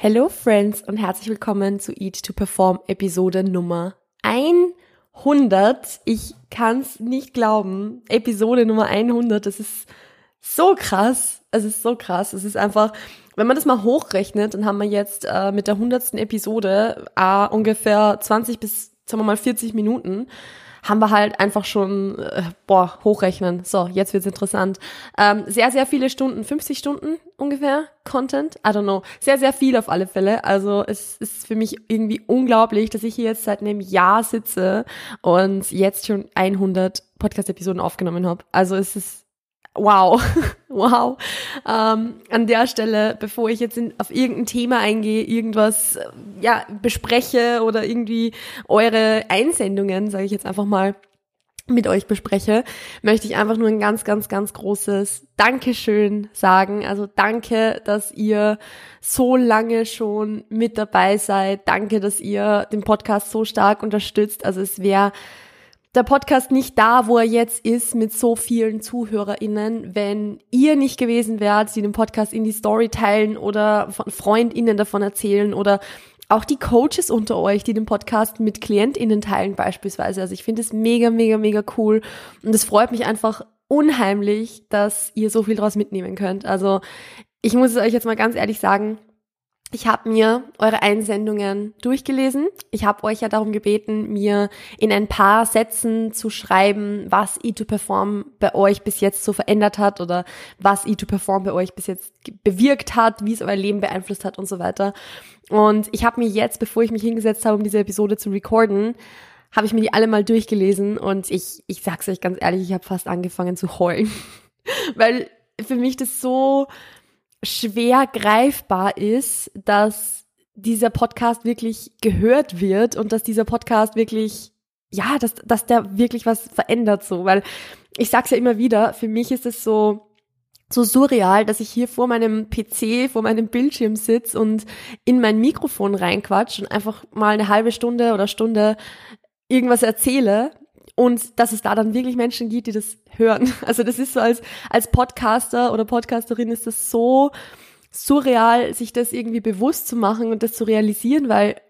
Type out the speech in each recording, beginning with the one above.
Hello Friends und herzlich willkommen zu Eat to Perform Episode Nummer 100. Ich kann's nicht glauben. Episode Nummer 100, das ist so krass. Es ist so krass. Es ist einfach, wenn man das mal hochrechnet, dann haben wir jetzt äh, mit der 100. Episode äh, ungefähr 20 bis, sagen wir mal, 40 Minuten haben wir halt einfach schon, äh, boah, hochrechnen. So, jetzt wird's interessant. Ähm, sehr, sehr viele Stunden, 50 Stunden ungefähr Content. I don't know. Sehr, sehr viel auf alle Fälle. Also es ist für mich irgendwie unglaublich, dass ich hier jetzt seit einem Jahr sitze und jetzt schon 100 Podcast-Episoden aufgenommen habe. Also es ist wow, wow. Ähm, an der Stelle, bevor ich jetzt in, auf irgendein Thema eingehe, irgendwas äh, ja bespreche oder irgendwie eure Einsendungen, sage ich jetzt einfach mal, mit euch bespreche, möchte ich einfach nur ein ganz, ganz, ganz großes Dankeschön sagen. Also danke, dass ihr so lange schon mit dabei seid. Danke, dass ihr den Podcast so stark unterstützt. Also es wäre der Podcast nicht da, wo er jetzt ist, mit so vielen ZuhörerInnen, wenn ihr nicht gewesen wärt, die den Podcast in die Story teilen oder von FreundInnen davon erzählen oder auch die Coaches unter euch, die den Podcast mit KlientInnen teilen beispielsweise. Also ich finde es mega, mega, mega cool und es freut mich einfach unheimlich, dass ihr so viel daraus mitnehmen könnt. Also ich muss es euch jetzt mal ganz ehrlich sagen, ich habe mir eure Einsendungen durchgelesen. Ich habe euch ja darum gebeten, mir in ein paar Sätzen zu schreiben, was E2Perform bei euch bis jetzt so verändert hat oder was E2Perform bei euch bis jetzt bewirkt hat, wie es euer Leben beeinflusst hat und so weiter. Und ich habe mir jetzt, bevor ich mich hingesetzt habe, um diese Episode zu recorden, habe ich mir die alle mal durchgelesen und ich, ich sag's euch ganz ehrlich, ich habe fast angefangen zu heulen, weil für mich das so schwer greifbar ist, dass dieser Podcast wirklich gehört wird und dass dieser Podcast wirklich, ja, dass, dass der wirklich was verändert so, weil ich sag's ja immer wieder, für mich ist es so, so surreal, dass ich hier vor meinem PC, vor meinem Bildschirm sitze und in mein Mikrofon reinquatsch und einfach mal eine halbe Stunde oder Stunde irgendwas erzähle. Und dass es da dann wirklich Menschen gibt, die das hören. Also das ist so als, als Podcaster oder Podcasterin ist das so surreal, sich das irgendwie bewusst zu machen und das zu realisieren, weil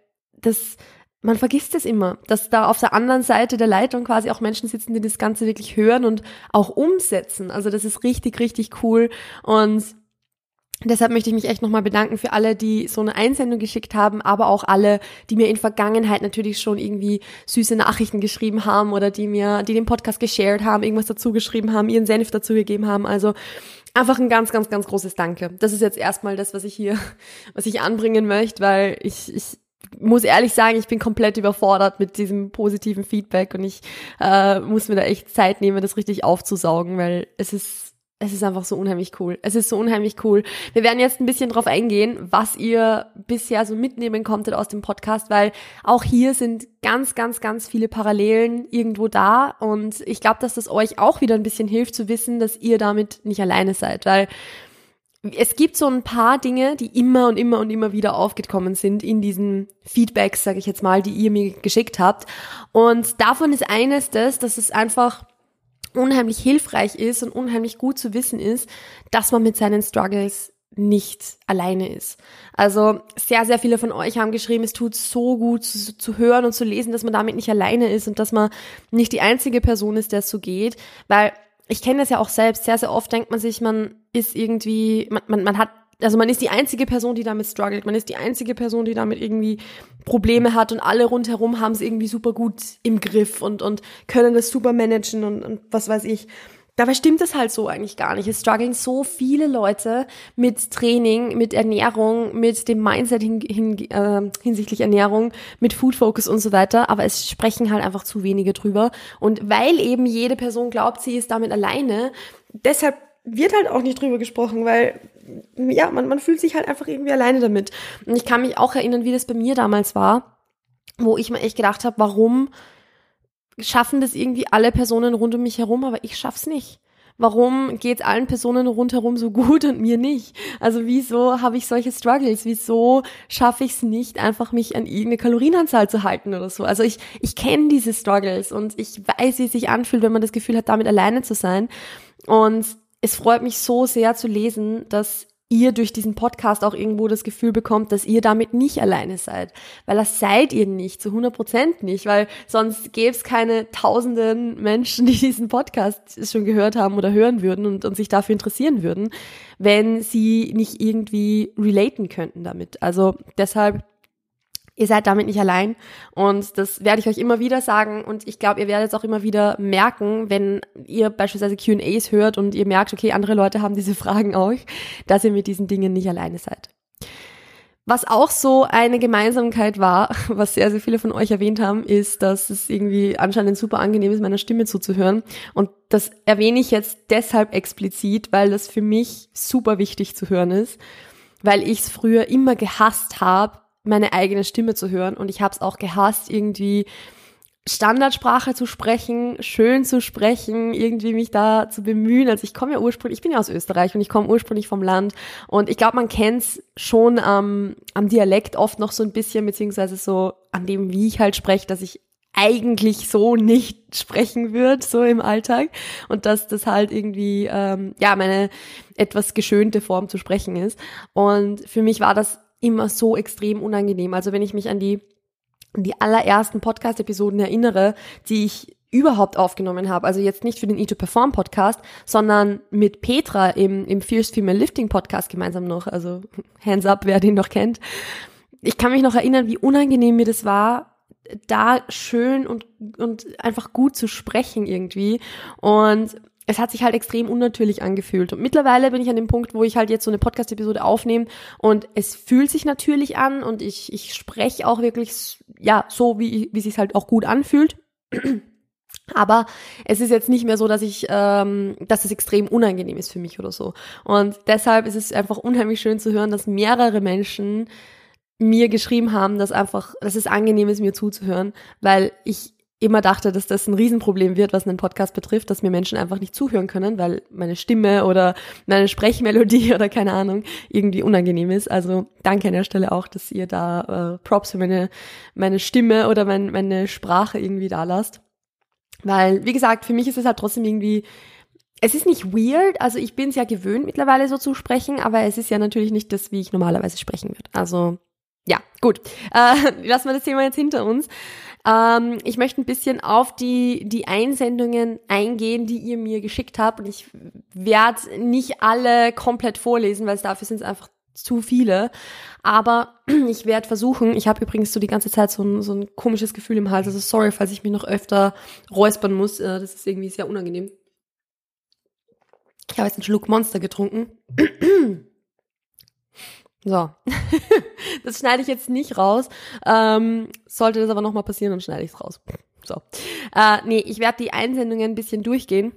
das, man vergisst es immer, dass da auf der anderen Seite der Leitung quasi auch Menschen sitzen, die das Ganze wirklich hören und auch umsetzen. Also das ist richtig, richtig cool und Deshalb möchte ich mich echt nochmal bedanken für alle, die so eine Einsendung geschickt haben, aber auch alle, die mir in Vergangenheit natürlich schon irgendwie süße Nachrichten geschrieben haben oder die mir, die den Podcast geshared haben, irgendwas dazu geschrieben haben, ihren Senf dazu gegeben haben. Also einfach ein ganz, ganz, ganz großes Danke. Das ist jetzt erstmal das, was ich hier, was ich anbringen möchte, weil ich, ich muss ehrlich sagen, ich bin komplett überfordert mit diesem positiven Feedback und ich äh, muss mir da echt Zeit nehmen, das richtig aufzusaugen, weil es ist es ist einfach so unheimlich cool. Es ist so unheimlich cool. Wir werden jetzt ein bisschen drauf eingehen, was ihr bisher so mitnehmen konntet aus dem Podcast, weil auch hier sind ganz, ganz, ganz viele Parallelen irgendwo da und ich glaube, dass das euch auch wieder ein bisschen hilft zu wissen, dass ihr damit nicht alleine seid, weil es gibt so ein paar Dinge, die immer und immer und immer wieder aufgekommen sind in diesen Feedbacks, sage ich jetzt mal, die ihr mir geschickt habt. Und davon ist eines das, dass es einfach unheimlich hilfreich ist und unheimlich gut zu wissen ist, dass man mit seinen Struggles nicht alleine ist. Also sehr, sehr viele von euch haben geschrieben, es tut so gut zu, zu, hören und zu lesen, dass man damit nicht alleine ist und dass man nicht die einzige Person ist, der es so geht, weil ich kenne das ja auch selbst. Sehr, sehr oft denkt man sich, man ist irgendwie, man, man, man hat also man ist die einzige Person, die damit struggelt. Man ist die einzige Person, die damit irgendwie Probleme hat und alle rundherum haben es irgendwie super gut im Griff und, und können das super managen und, und was weiß ich. Dabei stimmt es halt so eigentlich gar nicht. Es strugglen so viele Leute mit Training, mit Ernährung, mit dem Mindset hin, hin, äh, hinsichtlich Ernährung, mit Food Focus und so weiter. Aber es sprechen halt einfach zu wenige drüber. Und weil eben jede Person glaubt, sie ist damit alleine, deshalb wird halt auch nicht drüber gesprochen, weil ja, man, man fühlt sich halt einfach irgendwie alleine damit. Und ich kann mich auch erinnern, wie das bei mir damals war, wo ich mir echt gedacht habe, warum schaffen das irgendwie alle Personen rund um mich herum, aber ich schaff's nicht. Warum geht's allen Personen rundherum so gut und mir nicht? Also wieso habe ich solche Struggles? Wieso schaffe ich es nicht, einfach mich an irgendeine Kalorienanzahl zu halten oder so? Also ich, ich kenne diese Struggles und ich weiß, wie es sich anfühlt, wenn man das Gefühl hat, damit alleine zu sein. Und es freut mich so sehr zu lesen, dass ihr durch diesen Podcast auch irgendwo das Gefühl bekommt, dass ihr damit nicht alleine seid. Weil das seid ihr nicht, zu 100 Prozent nicht, weil sonst gäbe es keine tausenden Menschen, die diesen Podcast schon gehört haben oder hören würden und, und sich dafür interessieren würden, wenn sie nicht irgendwie relaten könnten damit. Also deshalb Ihr seid damit nicht allein und das werde ich euch immer wieder sagen und ich glaube, ihr werdet es auch immer wieder merken, wenn ihr beispielsweise Q&As hört und ihr merkt, okay, andere Leute haben diese Fragen auch, dass ihr mit diesen Dingen nicht alleine seid. Was auch so eine Gemeinsamkeit war, was sehr, sehr viele von euch erwähnt haben, ist, dass es irgendwie anscheinend super angenehm ist, meiner Stimme zuzuhören. Und das erwähne ich jetzt deshalb explizit, weil das für mich super wichtig zu hören ist, weil ich es früher immer gehasst habe, meine eigene Stimme zu hören. Und ich habe es auch gehasst, irgendwie Standardsprache zu sprechen, schön zu sprechen, irgendwie mich da zu bemühen. Also ich komme ja ursprünglich, ich bin ja aus Österreich und ich komme ursprünglich vom Land und ich glaube, man kennt's schon ähm, am Dialekt oft noch so ein bisschen, beziehungsweise so an dem, wie ich halt spreche, dass ich eigentlich so nicht sprechen würde, so im Alltag. Und dass das halt irgendwie, ähm, ja, meine etwas geschönte Form zu sprechen ist. Und für mich war das immer so extrem unangenehm. Also wenn ich mich an die, an die allerersten Podcast-Episoden erinnere, die ich überhaupt aufgenommen habe, also jetzt nicht für den E2Perform Podcast, sondern mit Petra im, im Fierce Female Lifting Podcast gemeinsam noch, also Hands up, wer den noch kennt. Ich kann mich noch erinnern, wie unangenehm mir das war, da schön und, und einfach gut zu sprechen irgendwie. Und es hat sich halt extrem unnatürlich angefühlt. Und mittlerweile bin ich an dem Punkt, wo ich halt jetzt so eine Podcast-Episode aufnehme und es fühlt sich natürlich an und ich, ich spreche auch wirklich, ja, so wie, wie sich halt auch gut anfühlt. Aber es ist jetzt nicht mehr so, dass ich, ähm, dass es extrem unangenehm ist für mich oder so. Und deshalb ist es einfach unheimlich schön zu hören, dass mehrere Menschen mir geschrieben haben, dass einfach, dass es angenehm ist, mir zuzuhören, weil ich immer dachte, dass das ein Riesenproblem wird, was einen Podcast betrifft, dass mir Menschen einfach nicht zuhören können, weil meine Stimme oder meine Sprechmelodie oder keine Ahnung irgendwie unangenehm ist. Also danke an der Stelle auch, dass ihr da äh, Props für meine, meine Stimme oder mein, meine Sprache irgendwie da lasst. Weil, wie gesagt, für mich ist es halt trotzdem irgendwie es ist nicht weird, also ich bin es ja gewöhnt mittlerweile so zu sprechen, aber es ist ja natürlich nicht das, wie ich normalerweise sprechen würde. Also ja, gut. Äh, lassen wir das Thema jetzt hinter uns. Ähm, ich möchte ein bisschen auf die, die Einsendungen eingehen, die ihr mir geschickt habt. Und ich werde nicht alle komplett vorlesen, weil dafür sind es einfach zu viele. Aber ich werde versuchen, ich habe übrigens so die ganze Zeit so ein, so ein komisches Gefühl im Hals. Also sorry, falls ich mich noch öfter räuspern muss. Äh, das ist irgendwie sehr unangenehm. Ich habe jetzt einen Schluck Monster getrunken. So, das schneide ich jetzt nicht raus. Ähm, sollte das aber nochmal passieren, dann schneide ich es raus. So, äh, nee, ich werde die Einsendungen ein bisschen durchgehen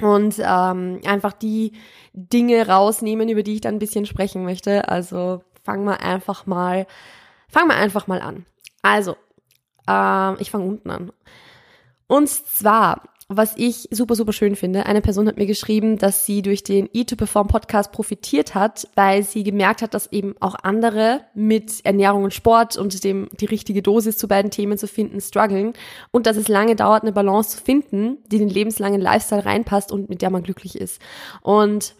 und ähm, einfach die Dinge rausnehmen, über die ich dann ein bisschen sprechen möchte. Also fangen wir einfach mal, fangen wir einfach mal an. Also, ähm, ich fange unten an. Und zwar was ich super, super schön finde. Eine Person hat mir geschrieben, dass sie durch den E2Perform Podcast profitiert hat, weil sie gemerkt hat, dass eben auch andere mit Ernährung und Sport und dem die richtige Dosis zu beiden Themen zu finden strugglen und dass es lange dauert, eine Balance zu finden, die den lebenslangen Lifestyle reinpasst und mit der man glücklich ist. Und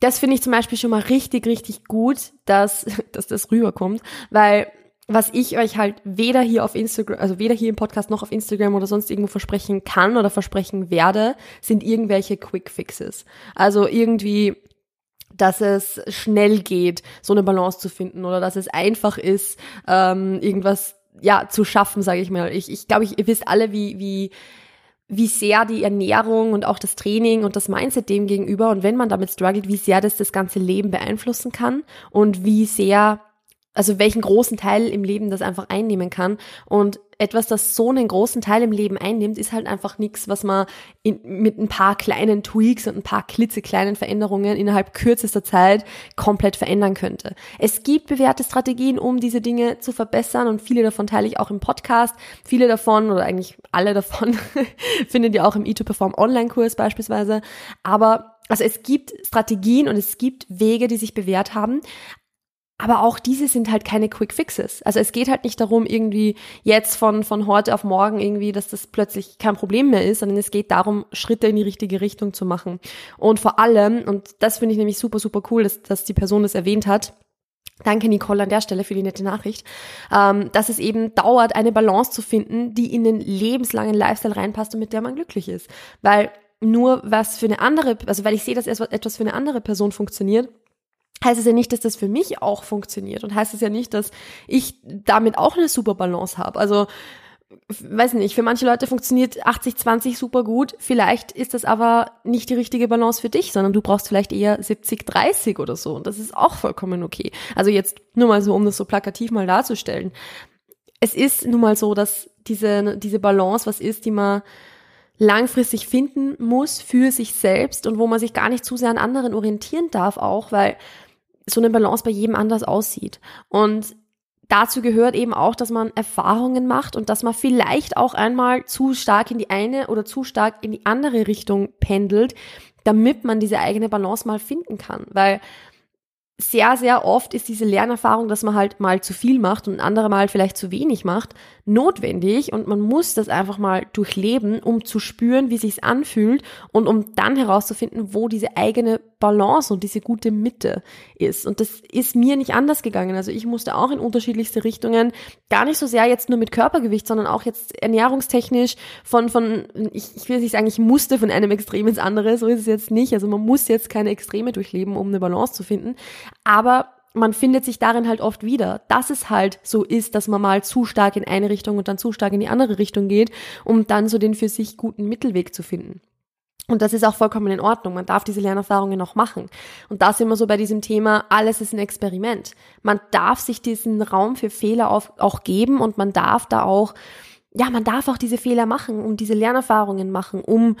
das finde ich zum Beispiel schon mal richtig, richtig gut, dass, dass das rüberkommt, weil was ich euch halt weder hier auf Instagram, also weder hier im Podcast noch auf Instagram oder sonst irgendwo versprechen kann oder versprechen werde, sind irgendwelche Quick Fixes. Also irgendwie, dass es schnell geht, so eine Balance zu finden oder dass es einfach ist, ähm, irgendwas ja zu schaffen, sage ich mal. Ich, ich glaube, ich, ihr wisst alle, wie wie wie sehr die Ernährung und auch das Training und das Mindset dem gegenüber und wenn man damit struggelt, wie sehr das das ganze Leben beeinflussen kann und wie sehr also welchen großen Teil im Leben das einfach einnehmen kann. Und etwas, das so einen großen Teil im Leben einnimmt, ist halt einfach nichts, was man in, mit ein paar kleinen Tweaks und ein paar klitzekleinen Veränderungen innerhalb kürzester Zeit komplett verändern könnte. Es gibt bewährte Strategien, um diese Dinge zu verbessern und viele davon teile ich auch im Podcast. Viele davon oder eigentlich alle davon findet ihr auch im E2Perform Online-Kurs beispielsweise. Aber also es gibt Strategien und es gibt Wege, die sich bewährt haben, aber auch diese sind halt keine Quick Fixes. Also es geht halt nicht darum, irgendwie jetzt von, von heute auf morgen irgendwie, dass das plötzlich kein Problem mehr ist, sondern es geht darum, Schritte in die richtige Richtung zu machen. Und vor allem, und das finde ich nämlich super, super cool, dass, dass die Person das erwähnt hat, Danke, Nicole, an der Stelle für die nette Nachricht, ähm, dass es eben dauert, eine Balance zu finden, die in den lebenslangen Lifestyle reinpasst und mit der man glücklich ist. Weil nur was für eine andere, also weil ich sehe, dass etwas für eine andere Person funktioniert, heißt es ja nicht, dass das für mich auch funktioniert und heißt es ja nicht, dass ich damit auch eine super Balance habe. Also weiß nicht, für manche Leute funktioniert 80-20 super gut, vielleicht ist das aber nicht die richtige Balance für dich, sondern du brauchst vielleicht eher 70-30 oder so und das ist auch vollkommen okay. Also jetzt nur mal so, um das so plakativ mal darzustellen. Es ist nun mal so, dass diese, diese Balance was ist, die man langfristig finden muss für sich selbst und wo man sich gar nicht zu sehr an anderen orientieren darf auch, weil so eine Balance bei jedem anders aussieht. Und dazu gehört eben auch, dass man Erfahrungen macht und dass man vielleicht auch einmal zu stark in die eine oder zu stark in die andere Richtung pendelt, damit man diese eigene Balance mal finden kann. Weil sehr, sehr oft ist diese Lernerfahrung, dass man halt mal zu viel macht und andere Mal vielleicht zu wenig macht, notwendig und man muss das einfach mal durchleben, um zu spüren, wie sich's anfühlt und um dann herauszufinden, wo diese eigene Balance und diese gute Mitte ist. Und das ist mir nicht anders gegangen. Also ich musste auch in unterschiedlichste Richtungen, gar nicht so sehr jetzt nur mit Körpergewicht, sondern auch jetzt ernährungstechnisch von, von, ich, ich will nicht sagen, ich musste von einem Extrem ins andere, so ist es jetzt nicht. Also man muss jetzt keine Extreme durchleben, um eine Balance zu finden. Aber man findet sich darin halt oft wieder, dass es halt so ist, dass man mal zu stark in eine Richtung und dann zu stark in die andere Richtung geht, um dann so den für sich guten Mittelweg zu finden. Und das ist auch vollkommen in Ordnung. Man darf diese Lernerfahrungen noch machen. Und da sind wir so bei diesem Thema, alles ist ein Experiment. Man darf sich diesen Raum für Fehler auch geben und man darf da auch, ja, man darf auch diese Fehler machen und diese Lernerfahrungen machen, um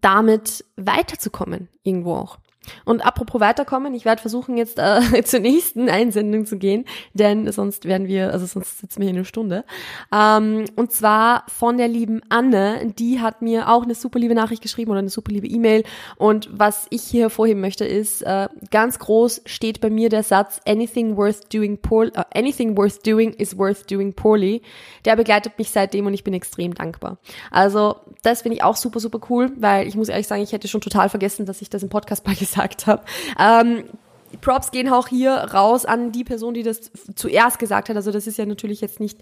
damit weiterzukommen irgendwo auch. Und apropos weiterkommen, ich werde versuchen jetzt äh, zur nächsten Einsendung zu gehen, denn sonst werden wir, also sonst sitzen wir hier eine Stunde. Ähm, und zwar von der lieben Anne, die hat mir auch eine super liebe Nachricht geschrieben oder eine super liebe E-Mail. Und was ich hier hervorheben möchte ist, äh, ganz groß steht bei mir der Satz, anything worth doing poorly, uh, anything worth doing is worth doing poorly. Der begleitet mich seitdem und ich bin extrem dankbar. Also das finde ich auch super, super cool, weil ich muss ehrlich sagen, ich hätte schon total vergessen, dass ich das im Podcast mal gesagt habe. Ähm, Props gehen auch hier raus an die Person, die das zuerst gesagt hat. Also das ist ja natürlich jetzt nicht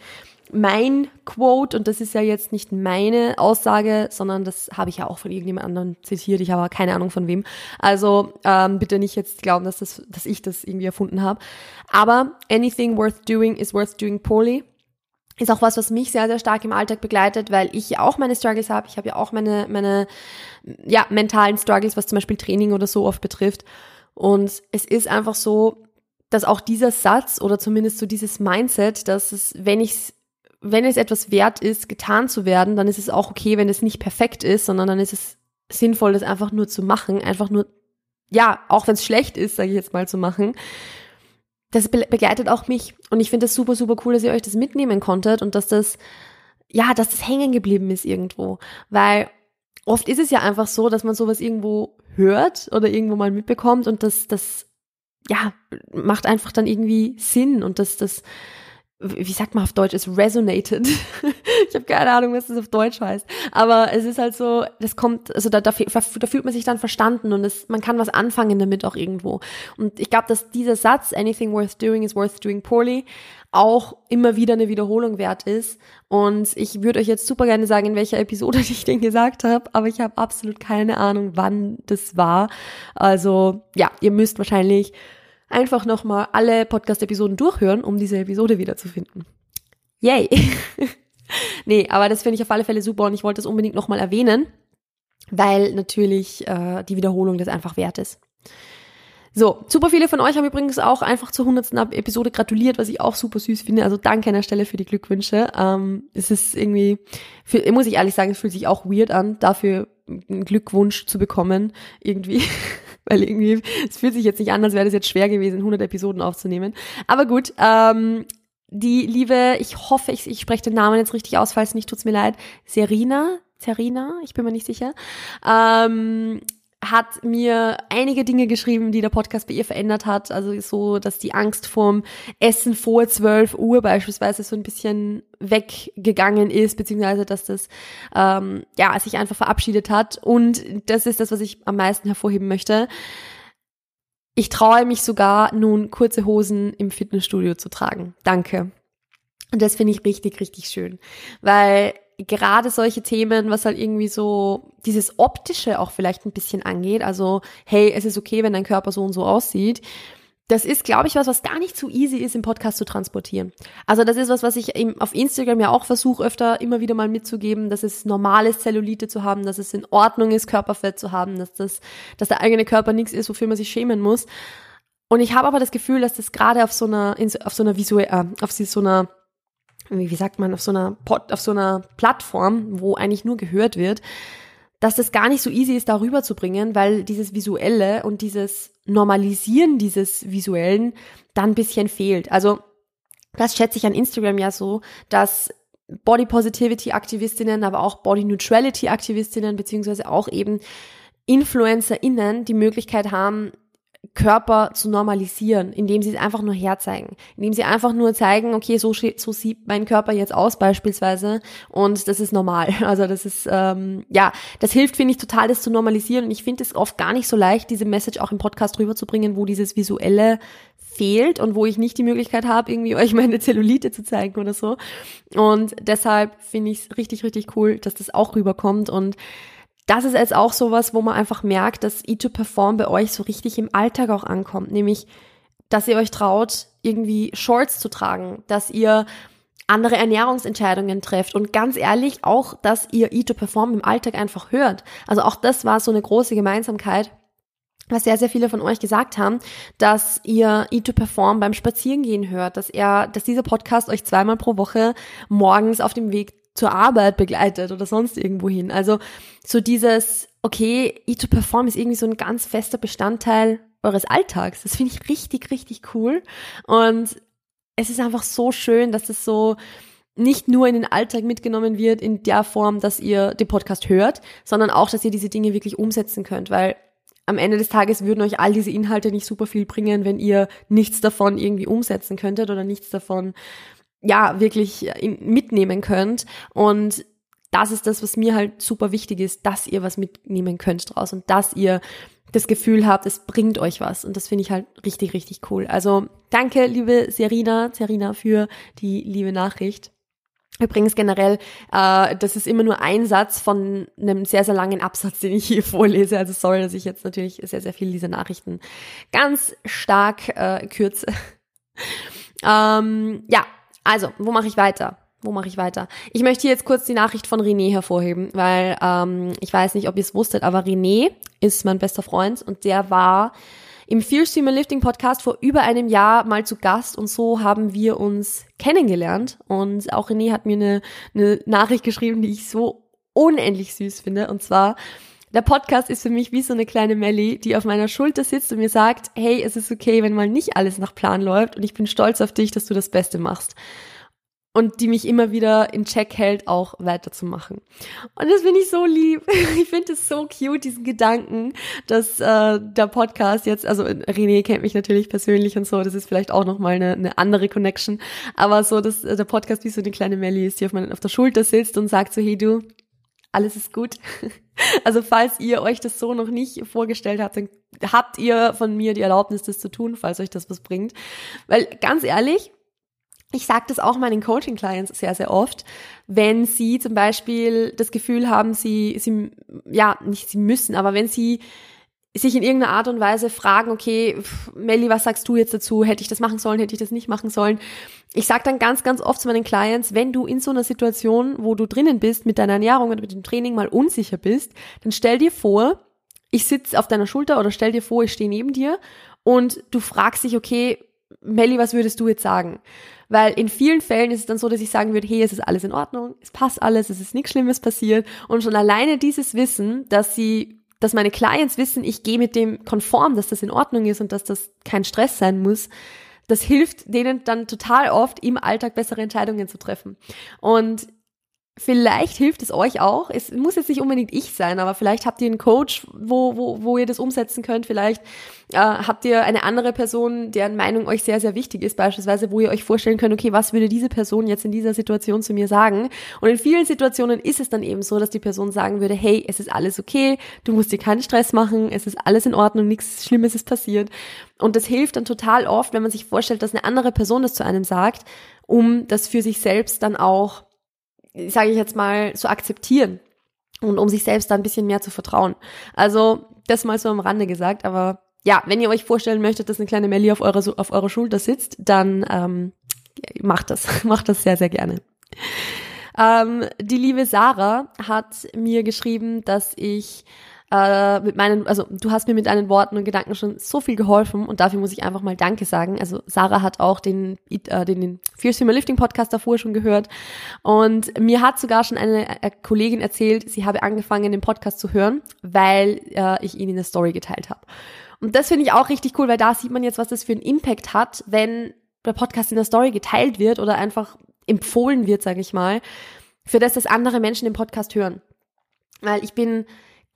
mein Quote und das ist ja jetzt nicht meine Aussage, sondern das habe ich ja auch von irgendjemand anderem zitiert. Ich habe keine Ahnung von wem. Also ähm, bitte nicht jetzt glauben, dass, das, dass ich das irgendwie erfunden habe. Aber anything worth doing is worth doing poorly ist auch was, was mich sehr, sehr stark im Alltag begleitet, weil ich ja auch meine Struggles habe. Ich habe ja auch meine, meine ja, mentalen Struggles, was zum Beispiel Training oder so oft betrifft. Und es ist einfach so, dass auch dieser Satz oder zumindest so dieses Mindset, dass es, wenn ich wenn es etwas wert ist, getan zu werden, dann ist es auch okay, wenn es nicht perfekt ist, sondern dann ist es sinnvoll, das einfach nur zu machen, einfach nur, ja, auch wenn es schlecht ist, sage ich jetzt mal zu machen das begleitet auch mich. Und ich finde das super, super cool, dass ihr euch das mitnehmen konntet und dass das, ja, dass das hängen geblieben ist irgendwo. Weil oft ist es ja einfach so, dass man sowas irgendwo hört oder irgendwo mal mitbekommt und das, das, ja, macht einfach dann irgendwie Sinn und das, das, wie sagt man auf Deutsch, es resonated. ich habe keine Ahnung, was das auf Deutsch heißt. Aber es ist halt so, das kommt, also da, da, da fühlt man sich dann verstanden und es, man kann was anfangen damit auch irgendwo. Und ich glaube, dass dieser Satz, anything worth doing is worth doing poorly, auch immer wieder eine Wiederholung wert ist. Und ich würde euch jetzt super gerne sagen, in welcher Episode ich den gesagt habe, aber ich habe absolut keine Ahnung, wann das war. Also ja, ihr müsst wahrscheinlich einfach nochmal alle Podcast-Episoden durchhören, um diese Episode wiederzufinden. Yay! nee, aber das finde ich auf alle Fälle super und ich wollte es unbedingt nochmal erwähnen, weil natürlich äh, die Wiederholung das einfach wert ist. So, super viele von euch haben übrigens auch einfach zur hundertsten Episode gratuliert, was ich auch super süß finde. Also danke an der Stelle für die Glückwünsche. Ähm, es ist irgendwie, muss ich ehrlich sagen, es fühlt sich auch weird an, dafür einen Glückwunsch zu bekommen, irgendwie. weil irgendwie, es fühlt sich jetzt nicht an, als wäre das jetzt schwer gewesen, 100 Episoden aufzunehmen. Aber gut, ähm, die liebe, ich hoffe, ich, ich spreche den Namen jetzt richtig aus, falls nicht, tut's mir leid, Serina, Serina, ich bin mir nicht sicher, ähm, hat mir einige Dinge geschrieben, die der Podcast bei ihr verändert hat. Also so, dass die Angst vorm Essen vor 12 Uhr beispielsweise so ein bisschen weggegangen ist, beziehungsweise dass das ähm, ja sich einfach verabschiedet hat. Und das ist das, was ich am meisten hervorheben möchte. Ich traue mich sogar nun kurze Hosen im Fitnessstudio zu tragen. Danke. Und das finde ich richtig, richtig schön, weil gerade solche Themen, was halt irgendwie so dieses optische auch vielleicht ein bisschen angeht, also hey, es ist okay, wenn dein Körper so und so aussieht, das ist, glaube ich, was, was gar nicht so easy ist, im Podcast zu transportieren. Also das ist was, was ich auf Instagram ja auch versuche, öfter immer wieder mal mitzugeben, dass es normal ist, Zellulite zu haben, dass es in Ordnung ist, Körperfett zu haben, dass das, dass der eigene Körper nichts ist, wofür man sich schämen muss. Und ich habe aber das Gefühl, dass das gerade auf so einer, auf so einer visuell, äh, auf so einer wie sagt man, auf so einer Pod, auf so einer Plattform, wo eigentlich nur gehört wird, dass das gar nicht so easy ist, darüber zu bringen, weil dieses Visuelle und dieses Normalisieren dieses Visuellen dann ein bisschen fehlt. Also das schätze ich an Instagram ja so, dass Body Positivity Aktivistinnen, aber auch Body Neutrality Aktivistinnen, beziehungsweise auch eben InfluencerInnen die Möglichkeit haben, Körper zu normalisieren, indem sie es einfach nur herzeigen, indem sie einfach nur zeigen, okay, so, so sieht mein Körper jetzt aus beispielsweise und das ist normal. Also das ist, ähm, ja, das hilft, finde ich, total, das zu normalisieren und ich finde es oft gar nicht so leicht, diese Message auch im Podcast rüberzubringen, wo dieses Visuelle fehlt und wo ich nicht die Möglichkeit habe, irgendwie euch meine Zellulite zu zeigen oder so. Und deshalb finde ich es richtig, richtig cool, dass das auch rüberkommt und das ist jetzt auch sowas, wo man einfach merkt, dass E2Perform bei euch so richtig im Alltag auch ankommt, nämlich, dass ihr euch traut, irgendwie Shorts zu tragen, dass ihr andere Ernährungsentscheidungen trefft und ganz ehrlich auch, dass ihr E2Perform im Alltag einfach hört. Also auch das war so eine große Gemeinsamkeit, was sehr, sehr viele von euch gesagt haben, dass ihr E2Perform beim Spazierengehen hört, dass er, dass dieser Podcast euch zweimal pro Woche morgens auf dem Weg zur Arbeit begleitet oder sonst irgendwo hin. Also so dieses, okay, E2Perform ist irgendwie so ein ganz fester Bestandteil eures Alltags. Das finde ich richtig, richtig cool. Und es ist einfach so schön, dass es so nicht nur in den Alltag mitgenommen wird in der Form, dass ihr den Podcast hört, sondern auch, dass ihr diese Dinge wirklich umsetzen könnt, weil am Ende des Tages würden euch all diese Inhalte nicht super viel bringen, wenn ihr nichts davon irgendwie umsetzen könntet oder nichts davon ja, wirklich mitnehmen könnt. Und das ist das, was mir halt super wichtig ist, dass ihr was mitnehmen könnt draus und dass ihr das Gefühl habt, es bringt euch was. Und das finde ich halt richtig, richtig cool. Also danke, liebe Serina, Serina, für die liebe Nachricht. Übrigens generell, äh, das ist immer nur ein Satz von einem sehr, sehr langen Absatz, den ich hier vorlese. Also sorry, dass ich jetzt natürlich sehr, sehr viel dieser Nachrichten ganz stark äh, kürze. ähm, ja, also, wo mache ich weiter? Wo mache ich weiter? Ich möchte hier jetzt kurz die Nachricht von René hervorheben, weil ähm, ich weiß nicht, ob ihr es wusstet, aber René ist mein bester Freund und der war im Female Lifting Podcast vor über einem Jahr mal zu Gast und so haben wir uns kennengelernt und auch René hat mir eine, eine Nachricht geschrieben, die ich so unendlich süß finde und zwar der Podcast ist für mich wie so eine kleine Melly, die auf meiner Schulter sitzt und mir sagt, hey, es ist okay, wenn mal nicht alles nach Plan läuft und ich bin stolz auf dich, dass du das Beste machst. Und die mich immer wieder in Check hält, auch weiterzumachen. Und das finde ich so lieb. Ich finde es so cute, diesen Gedanken, dass äh, der Podcast jetzt, also René kennt mich natürlich persönlich und so, das ist vielleicht auch nochmal eine, eine andere Connection, aber so, dass äh, der Podcast wie so eine kleine Melly ist, die auf, mein, auf der Schulter sitzt und sagt so, hey du, alles ist gut. Also falls ihr euch das so noch nicht vorgestellt habt, dann habt ihr von mir die Erlaubnis, das zu tun, falls euch das was bringt. Weil ganz ehrlich, ich sage das auch meinen Coaching-Clients sehr, sehr oft, wenn sie zum Beispiel das Gefühl haben, sie, sie, ja, nicht sie müssen, aber wenn sie sich in irgendeiner Art und Weise fragen, okay, Melli, was sagst du jetzt dazu? Hätte ich das machen sollen? Hätte ich das nicht machen sollen? Ich sage dann ganz, ganz oft zu meinen Clients, wenn du in so einer Situation, wo du drinnen bist, mit deiner Ernährung oder mit dem Training mal unsicher bist, dann stell dir vor, ich sitze auf deiner Schulter oder stell dir vor, ich stehe neben dir und du fragst dich, okay, Melli, was würdest du jetzt sagen? Weil in vielen Fällen ist es dann so, dass ich sagen würde, hey, es ist alles in Ordnung, es passt alles, es ist nichts Schlimmes passiert. Und schon alleine dieses Wissen, dass sie dass meine Clients wissen, ich gehe mit dem konform, dass das in Ordnung ist und dass das kein Stress sein muss, das hilft denen dann total oft im Alltag bessere Entscheidungen zu treffen. Und Vielleicht hilft es euch auch. Es muss jetzt nicht unbedingt ich sein, aber vielleicht habt ihr einen Coach, wo, wo, wo ihr das umsetzen könnt. Vielleicht äh, habt ihr eine andere Person, deren Meinung euch sehr, sehr wichtig ist, beispielsweise, wo ihr euch vorstellen könnt, okay, was würde diese Person jetzt in dieser Situation zu mir sagen? Und in vielen Situationen ist es dann eben so, dass die Person sagen würde, hey, es ist alles okay, du musst dir keinen Stress machen, es ist alles in Ordnung, nichts Schlimmes ist passiert. Und das hilft dann total oft, wenn man sich vorstellt, dass eine andere Person das zu einem sagt, um das für sich selbst dann auch sage ich jetzt mal, zu akzeptieren und um sich selbst da ein bisschen mehr zu vertrauen. Also das mal so am Rande gesagt, aber ja, wenn ihr euch vorstellen möchtet, dass eine kleine Melli auf eurer, auf eurer Schulter sitzt, dann ähm, macht das, macht das sehr, sehr gerne. Ähm, die liebe Sarah hat mir geschrieben, dass ich äh, mit meinen, also du hast mir mit deinen Worten und Gedanken schon so viel geholfen und dafür muss ich einfach mal Danke sagen. Also Sarah hat auch den, äh, den, den Fierce Female Lifting Podcast davor schon gehört und mir hat sogar schon eine äh, Kollegin erzählt, sie habe angefangen, den Podcast zu hören, weil äh, ich ihn in der Story geteilt habe. Und das finde ich auch richtig cool, weil da sieht man jetzt, was das für einen Impact hat, wenn der Podcast in der Story geteilt wird oder einfach empfohlen wird, sage ich mal, für das, dass andere Menschen den Podcast hören. Weil ich bin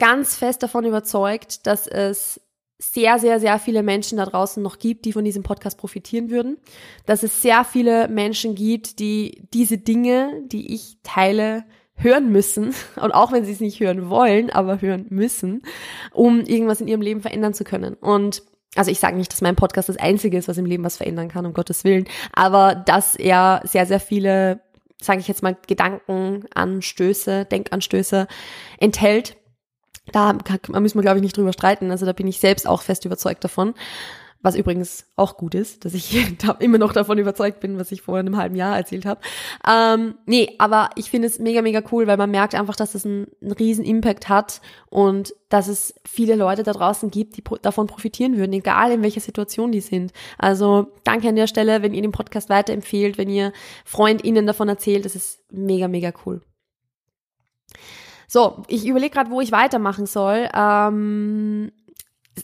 ganz fest davon überzeugt, dass es sehr, sehr, sehr viele Menschen da draußen noch gibt, die von diesem Podcast profitieren würden. Dass es sehr viele Menschen gibt, die diese Dinge, die ich teile, hören müssen. Und auch wenn sie es nicht hören wollen, aber hören müssen, um irgendwas in ihrem Leben verändern zu können. Und also ich sage nicht, dass mein Podcast das Einzige ist, was im Leben was verändern kann, um Gottes Willen, aber dass er sehr, sehr viele, sage ich jetzt mal, Gedankenanstöße, Denkanstöße enthält, da müssen wir, glaube ich, nicht drüber streiten. Also da bin ich selbst auch fest überzeugt davon. Was übrigens auch gut ist, dass ich immer noch davon überzeugt bin, was ich vor einem halben Jahr erzählt habe. Ähm, nee, aber ich finde es mega, mega cool, weil man merkt einfach, dass es einen, einen riesen Impact hat und dass es viele Leute da draußen gibt, die davon profitieren würden, egal in welcher Situation die sind. Also danke an der Stelle, wenn ihr den Podcast weiterempfehlt, wenn ihr FreundInnen davon erzählt, das ist mega, mega cool. So, ich überlege gerade, wo ich weitermachen soll. Ähm,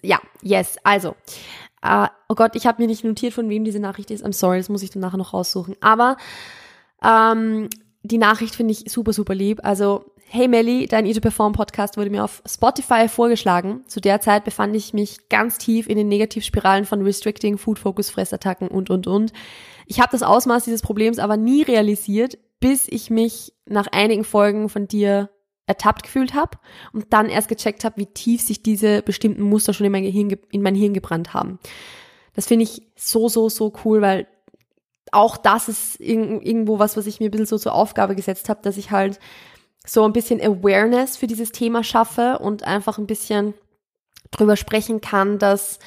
ja, yes, also. Äh, oh Gott, ich habe mir nicht notiert, von wem diese Nachricht ist. I'm sorry, das muss ich dann nachher noch raussuchen. Aber ähm, die Nachricht finde ich super, super lieb. Also, hey Melly, dein Eat to Perform Podcast wurde mir auf Spotify vorgeschlagen. Zu der Zeit befand ich mich ganz tief in den Negativspiralen von Restricting, Food Focus, Fressattacken und, und, und. Ich habe das Ausmaß dieses Problems aber nie realisiert, bis ich mich nach einigen Folgen von dir ertappt gefühlt habe und dann erst gecheckt habe, wie tief sich diese bestimmten Muster schon in mein Gehirn, in mein Hirn gebrannt haben. Das finde ich so, so, so cool, weil auch das ist irgendwo was, was ich mir ein bisschen so zur Aufgabe gesetzt habe, dass ich halt so ein bisschen Awareness für dieses Thema schaffe und einfach ein bisschen drüber sprechen kann, dass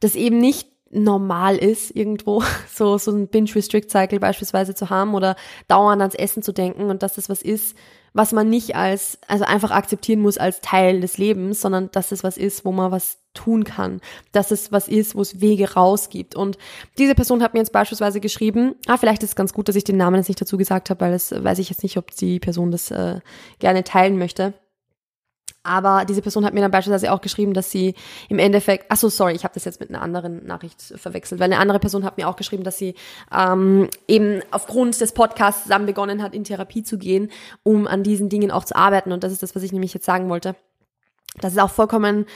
das eben nicht normal ist, irgendwo so, so ein Binge-Restrict-Cycle beispielsweise zu haben oder dauernd ans Essen zu denken und dass das was ist, was man nicht als, also einfach akzeptieren muss als Teil des Lebens, sondern dass es was ist, wo man was tun kann, dass es was ist, wo es Wege raus gibt. Und diese Person hat mir jetzt beispielsweise geschrieben, ah, vielleicht ist es ganz gut, dass ich den Namen jetzt nicht dazu gesagt habe, weil das weiß ich jetzt nicht, ob die Person das äh, gerne teilen möchte. Aber diese Person hat mir dann beispielsweise auch geschrieben, dass sie im Endeffekt, ach so, sorry, ich habe das jetzt mit einer anderen Nachricht verwechselt, weil eine andere Person hat mir auch geschrieben, dass sie ähm, eben aufgrund des Podcasts zusammen begonnen hat, in Therapie zu gehen, um an diesen Dingen auch zu arbeiten. Und das ist das, was ich nämlich jetzt sagen wollte. Dass es auch vollkommen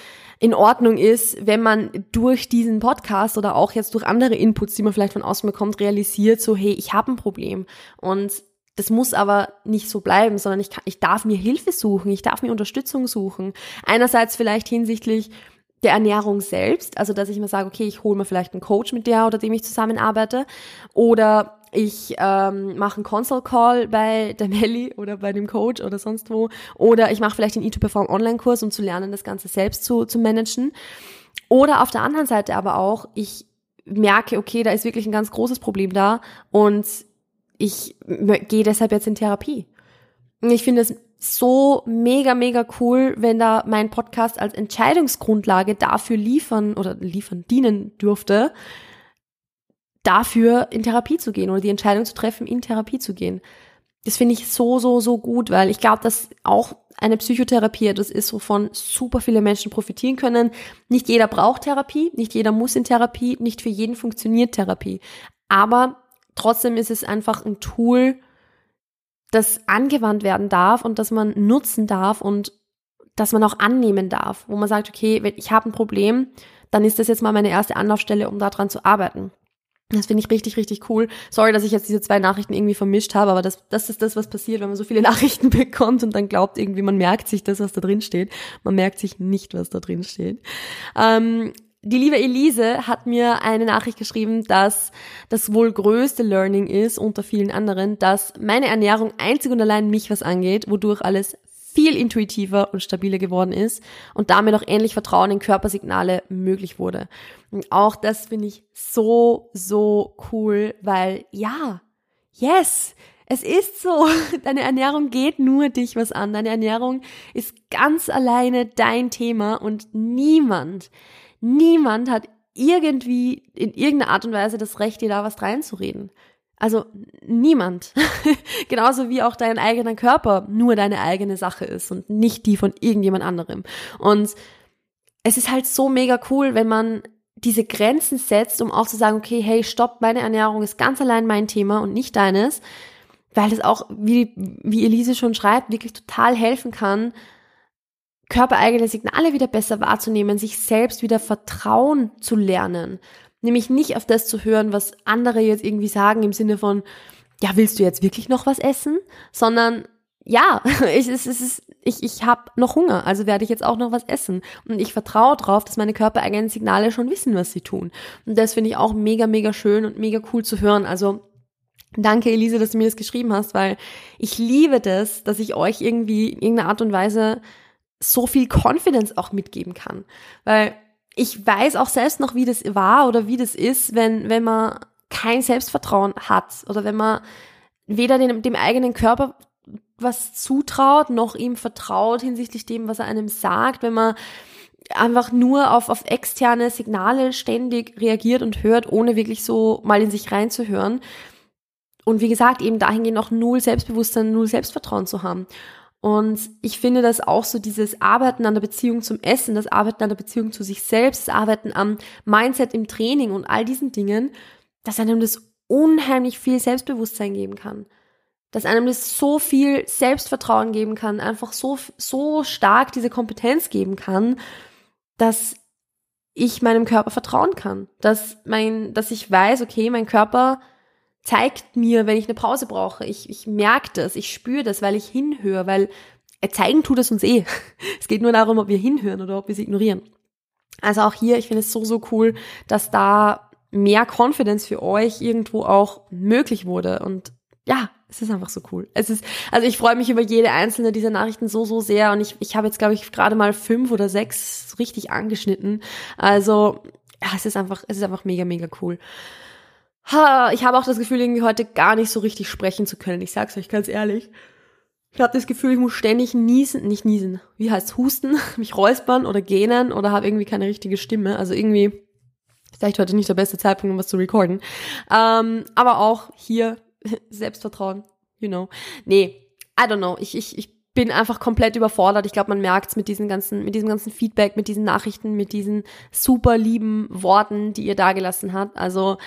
in Ordnung ist, wenn man durch diesen Podcast oder auch jetzt durch andere Inputs, die man vielleicht von außen bekommt, realisiert, so, hey, ich habe ein Problem. Und das muss aber nicht so bleiben, sondern ich, kann, ich darf mir Hilfe suchen, ich darf mir Unterstützung suchen. Einerseits vielleicht hinsichtlich der Ernährung selbst, also dass ich mir sage, okay, ich hole mir vielleicht einen Coach mit der oder dem ich zusammenarbeite oder ich ähm, mache einen Console Call bei der Melli oder bei dem Coach oder sonst wo oder ich mache vielleicht den E2Perform Online Kurs, um zu lernen, das Ganze selbst zu, zu managen. Oder auf der anderen Seite aber auch, ich merke, okay, da ist wirklich ein ganz großes Problem da und ich gehe deshalb jetzt in Therapie. Und ich finde es so mega, mega cool, wenn da mein Podcast als Entscheidungsgrundlage dafür liefern oder liefern, dienen dürfte, dafür in Therapie zu gehen oder die Entscheidung zu treffen, in Therapie zu gehen. Das finde ich so, so, so gut, weil ich glaube, dass auch eine Psychotherapie etwas ist, wovon super viele Menschen profitieren können. Nicht jeder braucht Therapie, nicht jeder muss in Therapie, nicht für jeden funktioniert Therapie. Aber Trotzdem ist es einfach ein Tool, das angewandt werden darf und dass man nutzen darf und dass man auch annehmen darf, wo man sagt, okay, ich habe ein Problem, dann ist das jetzt mal meine erste Anlaufstelle, um daran zu arbeiten. Das finde ich richtig, richtig cool. Sorry, dass ich jetzt diese zwei Nachrichten irgendwie vermischt habe, aber das, das ist das, was passiert, wenn man so viele Nachrichten bekommt und dann glaubt irgendwie, man merkt sich das, was da drin steht. Man merkt sich nicht, was da drin steht. Ähm, die liebe Elise hat mir eine Nachricht geschrieben, dass das wohl größte Learning ist, unter vielen anderen, dass meine Ernährung einzig und allein mich was angeht, wodurch alles viel intuitiver und stabiler geworden ist und damit auch ähnlich Vertrauen in Körpersignale möglich wurde. Und auch das finde ich so, so cool, weil ja, yes, es ist so, deine Ernährung geht nur dich was an. Deine Ernährung ist ganz alleine dein Thema und niemand, niemand hat irgendwie in irgendeiner Art und Weise das Recht, dir da was reinzureden. Also niemand. Genauso wie auch dein eigener Körper nur deine eigene Sache ist und nicht die von irgendjemand anderem. Und es ist halt so mega cool, wenn man diese Grenzen setzt, um auch zu sagen, okay, hey, stopp, meine Ernährung ist ganz allein mein Thema und nicht deines, weil das auch, wie, wie Elise schon schreibt, wirklich total helfen kann, körpereigene Signale wieder besser wahrzunehmen, sich selbst wieder Vertrauen zu lernen. Nämlich nicht auf das zu hören, was andere jetzt irgendwie sagen im Sinne von, ja, willst du jetzt wirklich noch was essen? Sondern ja, ich, es, es ich, ich habe noch Hunger, also werde ich jetzt auch noch was essen. Und ich vertraue darauf, dass meine körpereigenen Signale schon wissen, was sie tun. Und das finde ich auch mega, mega schön und mega cool zu hören. Also danke, Elise, dass du mir das geschrieben hast, weil ich liebe das, dass ich euch irgendwie in irgendeiner Art und Weise so viel Confidence auch mitgeben kann. Weil ich weiß auch selbst noch, wie das war oder wie das ist, wenn, wenn man kein Selbstvertrauen hat oder wenn man weder dem, dem eigenen Körper was zutraut, noch ihm vertraut hinsichtlich dem, was er einem sagt, wenn man einfach nur auf, auf externe Signale ständig reagiert und hört, ohne wirklich so mal in sich reinzuhören. Und wie gesagt, eben dahingehend auch null Selbstbewusstsein, null Selbstvertrauen zu haben. Und ich finde, dass auch so dieses Arbeiten an der Beziehung zum Essen, das Arbeiten an der Beziehung zu sich selbst, das Arbeiten am Mindset im Training und all diesen Dingen, dass einem das unheimlich viel Selbstbewusstsein geben kann. Dass einem das so viel Selbstvertrauen geben kann, einfach so, so stark diese Kompetenz geben kann, dass ich meinem Körper vertrauen kann. Dass mein, dass ich weiß, okay, mein Körper zeigt mir, wenn ich eine Pause brauche. Ich, ich merke das, ich spüre das, weil ich hinhöre, weil er äh, zeigen tut es uns eh. Es geht nur darum, ob wir hinhören oder ob wir es ignorieren. Also auch hier, ich finde es so, so cool, dass da mehr Confidence für euch irgendwo auch möglich wurde. Und ja, es ist einfach so cool. Es ist, also ich freue mich über jede einzelne dieser Nachrichten so, so sehr. Und ich, ich habe jetzt, glaube ich, gerade mal fünf oder sechs richtig angeschnitten. Also, ja, es ist einfach, es ist einfach mega, mega cool. Ha, ich habe auch das Gefühl, irgendwie heute gar nicht so richtig sprechen zu können. Ich sag's euch ganz ehrlich. Ich habe das Gefühl, ich muss ständig niesen, nicht niesen, wie heißt husten, mich räuspern oder gähnen oder habe irgendwie keine richtige Stimme. Also irgendwie vielleicht heute nicht der beste Zeitpunkt, um was zu recorden. Ähm, aber auch hier Selbstvertrauen, you know. Nee, I don't know. Ich, ich, ich bin einfach komplett überfordert. Ich glaube, man merkt's mit diesen ganzen, mit diesem ganzen Feedback, mit diesen Nachrichten, mit diesen super lieben Worten, die ihr dagelassen habt. Also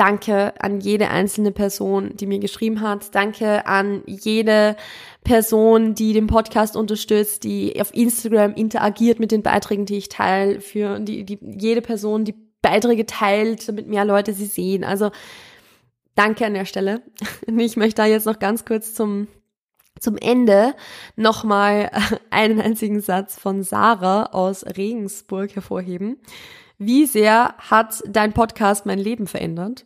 Danke an jede einzelne Person, die mir geschrieben hat. Danke an jede Person, die den Podcast unterstützt, die auf Instagram interagiert mit den Beiträgen, die ich teile, für die, die, jede Person, die Beiträge teilt, damit mehr Leute sie sehen. Also, danke an der Stelle. Ich möchte da jetzt noch ganz kurz zum zum Ende nochmal einen einzigen Satz von Sarah aus Regensburg hervorheben. Wie sehr hat dein Podcast mein Leben verändert?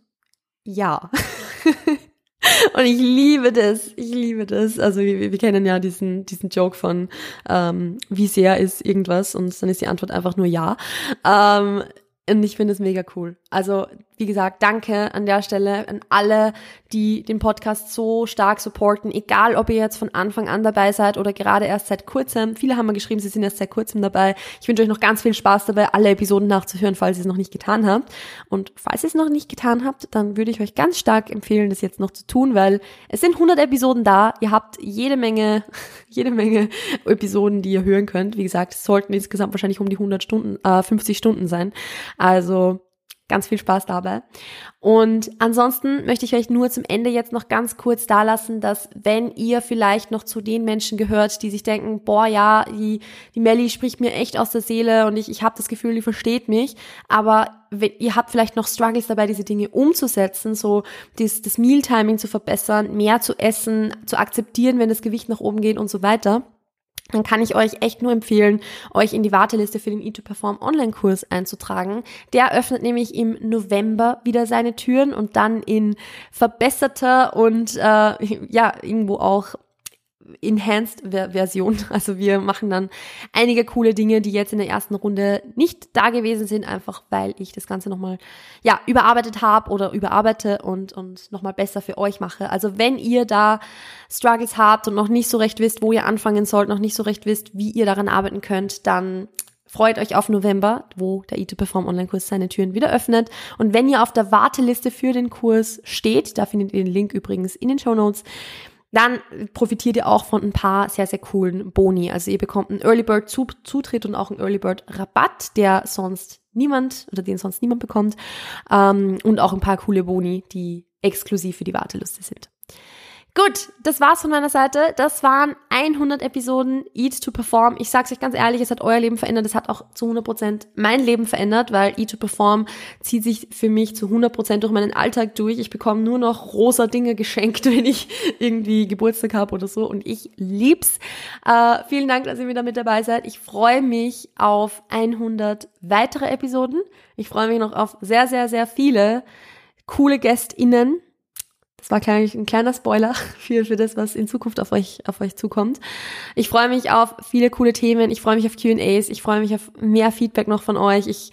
Ja. Und ich liebe das, ich liebe das. Also wir, wir kennen ja diesen, diesen Joke von, ähm, wie sehr ist irgendwas und dann ist die Antwort einfach nur ja. Ähm, und ich finde es mega cool. Also, wie gesagt, danke an der Stelle an alle, die den Podcast so stark supporten, egal ob ihr jetzt von Anfang an dabei seid oder gerade erst seit kurzem. Viele haben mir geschrieben, sie sind erst seit kurzem dabei. Ich wünsche euch noch ganz viel Spaß dabei, alle Episoden nachzuhören, falls ihr es noch nicht getan habt. Und falls ihr es noch nicht getan habt, dann würde ich euch ganz stark empfehlen, das jetzt noch zu tun, weil es sind 100 Episoden da. Ihr habt jede Menge, jede Menge Episoden, die ihr hören könnt. Wie gesagt, es sollten insgesamt wahrscheinlich um die 100 Stunden, äh, 50 Stunden sein. Also Ganz viel Spaß dabei. Und ansonsten möchte ich euch nur zum Ende jetzt noch ganz kurz da lassen, dass wenn ihr vielleicht noch zu den Menschen gehört, die sich denken, boah, ja, die, die Melli spricht mir echt aus der Seele und ich, ich habe das Gefühl, die versteht mich, aber wenn, ihr habt vielleicht noch Struggles dabei, diese Dinge umzusetzen, so das, das Mealtiming zu verbessern, mehr zu essen, zu akzeptieren, wenn das Gewicht nach oben geht und so weiter dann kann ich euch echt nur empfehlen, euch in die Warteliste für den E2Perform Online-Kurs einzutragen. Der öffnet nämlich im November wieder seine Türen und dann in verbesserter und äh, ja, irgendwo auch Enhanced-Version. Also wir machen dann einige coole Dinge, die jetzt in der ersten Runde nicht da gewesen sind, einfach weil ich das Ganze nochmal ja, überarbeitet habe oder überarbeite und, und nochmal besser für euch mache. Also wenn ihr da Struggles habt und noch nicht so recht wisst, wo ihr anfangen sollt, noch nicht so recht wisst, wie ihr daran arbeiten könnt, dann freut euch auf November, wo der E2Perform Online-Kurs seine Türen wieder öffnet. Und wenn ihr auf der Warteliste für den Kurs steht, da findet ihr den Link übrigens in den Show Notes, dann profitiert ihr auch von ein paar sehr, sehr coolen Boni. Also ihr bekommt einen Early Bird Zutritt und auch einen Early Bird Rabatt, der sonst niemand oder den sonst niemand bekommt. Ähm, und auch ein paar coole Boni, die exklusiv für die Warteliste sind. Gut, das war's von meiner Seite. Das waren 100 Episoden Eat to Perform. Ich sag's euch ganz ehrlich, es hat euer Leben verändert. Es hat auch zu 100% mein Leben verändert, weil Eat to Perform zieht sich für mich zu 100% durch meinen Alltag durch. Ich bekomme nur noch rosa Dinge geschenkt, wenn ich irgendwie Geburtstag habe oder so. Und ich lieb's. Äh, vielen Dank, dass ihr wieder mit dabei seid. Ich freue mich auf 100 weitere Episoden. Ich freue mich noch auf sehr, sehr, sehr viele coole GästInnen das war ein kleiner Spoiler für, für das, was in Zukunft auf euch, auf euch zukommt. Ich freue mich auf viele coole Themen. Ich freue mich auf Q&As. Ich freue mich auf mehr Feedback noch von euch. Ich,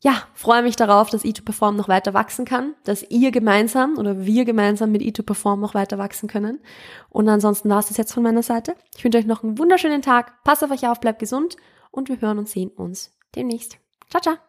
ja, freue mich darauf, dass E2Perform noch weiter wachsen kann, dass ihr gemeinsam oder wir gemeinsam mit E2Perform noch weiter wachsen können. Und ansonsten war es das jetzt von meiner Seite. Ich wünsche euch noch einen wunderschönen Tag. Passt auf euch auf, bleibt gesund und wir hören und sehen uns demnächst. Ciao, ciao.